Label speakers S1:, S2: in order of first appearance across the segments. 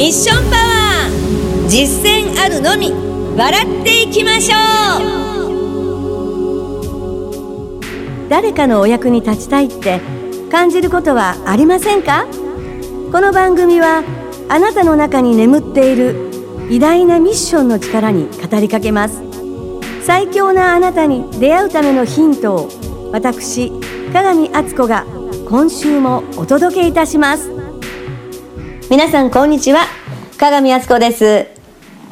S1: ミッションパワー実践あるのみ笑っていきましょ
S2: う。誰かのお役に立ちたいって感じることはありませんか？この番組はあなたの中に眠っている偉大なミッションの力に語りかけます。最強なあなたに出会うためのヒントを私鏡敦子が今週もお届けいたします。皆さんこんにちは。鏡敦子です。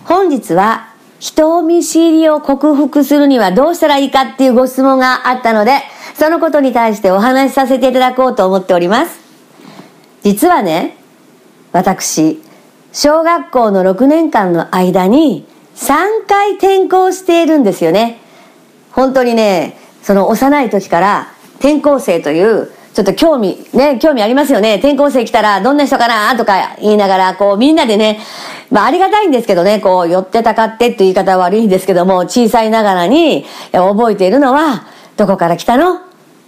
S2: 本日は人見知りを克服するにはどうしたらいいかっていうご質問があったのでそのことに対してお話しさせていただこうと思っております。実はね私小学校の6年間の間に3回転校しているんですよね。本当にねその幼い時から転校生というちょっと興味、ね、興味ありますよね。転校生来たらどんな人かな？とか言いながら、こうみんなでね、まあありがたいんですけどね、こう寄ってたかってっていう言い方は悪いんですけども、小さいながらに覚えているのは、どこから来たの？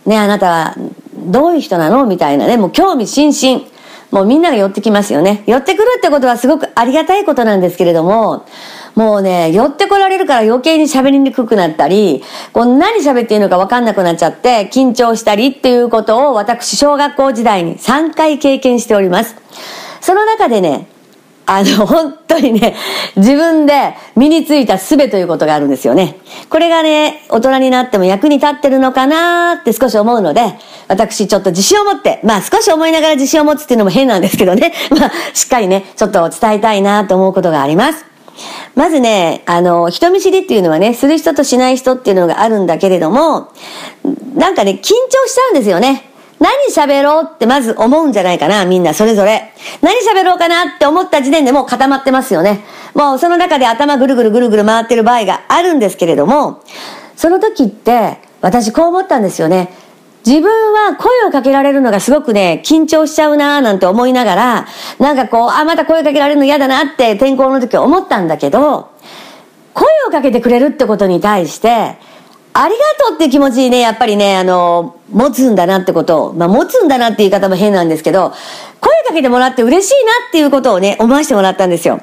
S2: ね、あなたはどういう人なの？みたいなね、もう興味津々。もうみんなが寄ってきますよね。寄ってくるってことはすごくありがたいことなんですけれども、もうね、寄ってこられるから余計に喋りにくくなったり、こう何喋っていいのか分かんなくなっちゃって緊張したりっていうことを私小学校時代に3回経験しております。その中でね、あの、本当にね、自分で身についた術ということがあるんですよね。これがね、大人になっても役に立ってるのかなって少し思うので、私ちょっと自信を持って、まあ少し思いながら自信を持つっていうのも変なんですけどね、まあしっかりね、ちょっと伝えたいなと思うことがあります。まずね、あの、人見知りっていうのはね、する人としない人っていうのがあるんだけれども、なんかね、緊張しちゃうんですよね。何喋ろうってまず思うんじゃないかな、みんなそれぞれ。何喋ろうかなって思った時点でもう固まってますよね。もうその中で頭ぐるぐるぐるぐる回ってる場合があるんですけれども、その時って私こう思ったんですよね。自分は声をかけられるのがすごくね、緊張しちゃうなーなんて思いながら、なんかこう、あ、また声かけられるの嫌だなって転校の時思ったんだけど、声をかけてくれるってことに対して、ありがとうっていう気持ちにね、やっぱりね、あの、持つんだなってことを、まあ、持つんだなって言い方も変なんですけど、声かけてもらって嬉しいなっていうことをね、思わせてもらったんですよ。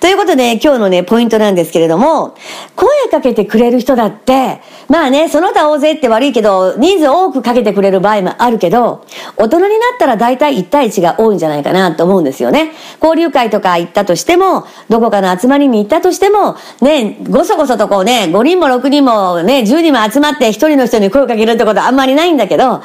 S2: ということで、今日のね、ポイントなんですけれども、声かけてくれる人だって、まあね、その他大勢って悪いけど、人数多くかけてくれる場合もあるけど、大人になったら大体1対1が多いんじゃないかなと思うんですよね。交流会とか行ったとしても、どこかの集まりに行ったとしても、ね、ごそごそとこうね、5人も6人もね、10人も集まって1人の人に声をかけるってことはあんまりないんだけど、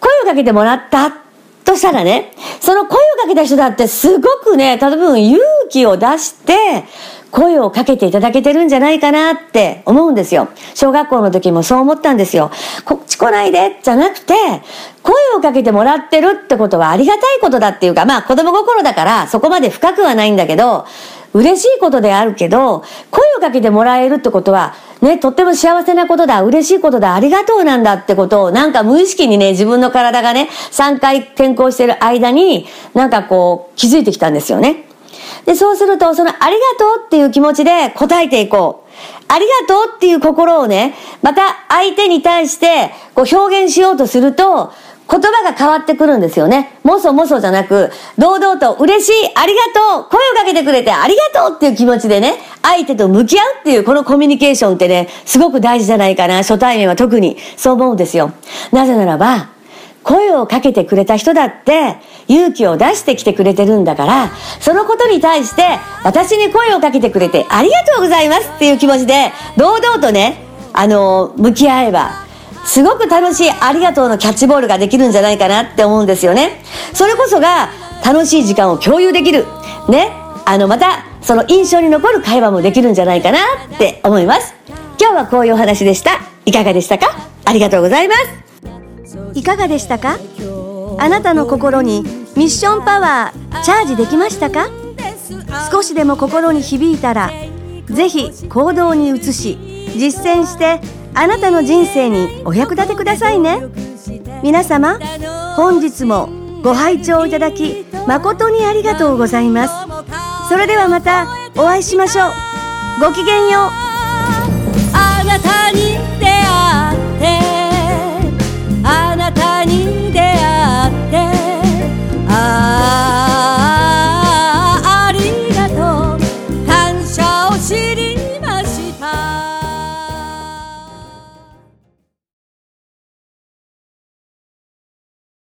S2: 声をかけてもらったとしたらね、その声をかけた人だってすごくね、多分勇気を出して、声をかけていただけてるんじゃないかなって思うんですよ。小学校の時もそう思ったんですよ。こっち来ないでじゃなくて、声をかけてもらってるってことはありがたいことだっていうか、まあ子供心だからそこまで深くはないんだけど、嬉しいことであるけど、声をかけてもらえるってことは、ね、とっても幸せなことだ、嬉しいことだ、ありがとうなんだってことを、なんか無意識にね、自分の体がね、3回転校してる間に、なんかこう、気づいてきたんですよね。で、そうすると、そのありがとうっていう気持ちで答えていこう。ありがとうっていう心をね、また相手に対してこう表現しようとすると、言葉が変わってくるんですよね。もそもそじゃなく、堂々と嬉しい、ありがとう、声をかけてくれてありがとうっていう気持ちでね、相手と向き合うっていうこのコミュニケーションってね、すごく大事じゃないかな。初対面は特にそう思うんですよ。なぜならば、声をかけてくれた人だって勇気を出してきてくれてるんだから、そのことに対して私に声をかけてくれてありがとうございますっていう気持ちで堂々とね、あの、向き合えばすごく楽しいありがとうのキャッチボールができるんじゃないかなって思うんですよね。それこそが楽しい時間を共有できる。ね。あの、また、その印象に残る会話もできるんじゃないかなって思います。今日はこういうお話でした。いかがでしたか？ありがとうございます。いかがでしたか？あなたの心にミッションパワーチャージできましたか？少しでも心に響いたら、ぜひ行動に移し、実践してあなたの人生にお役立てくださいね。皆様本日もご拝聴いただき誠にありがとうございます。それではまたお会いしましょう。ごきげんよう。
S1: あなたに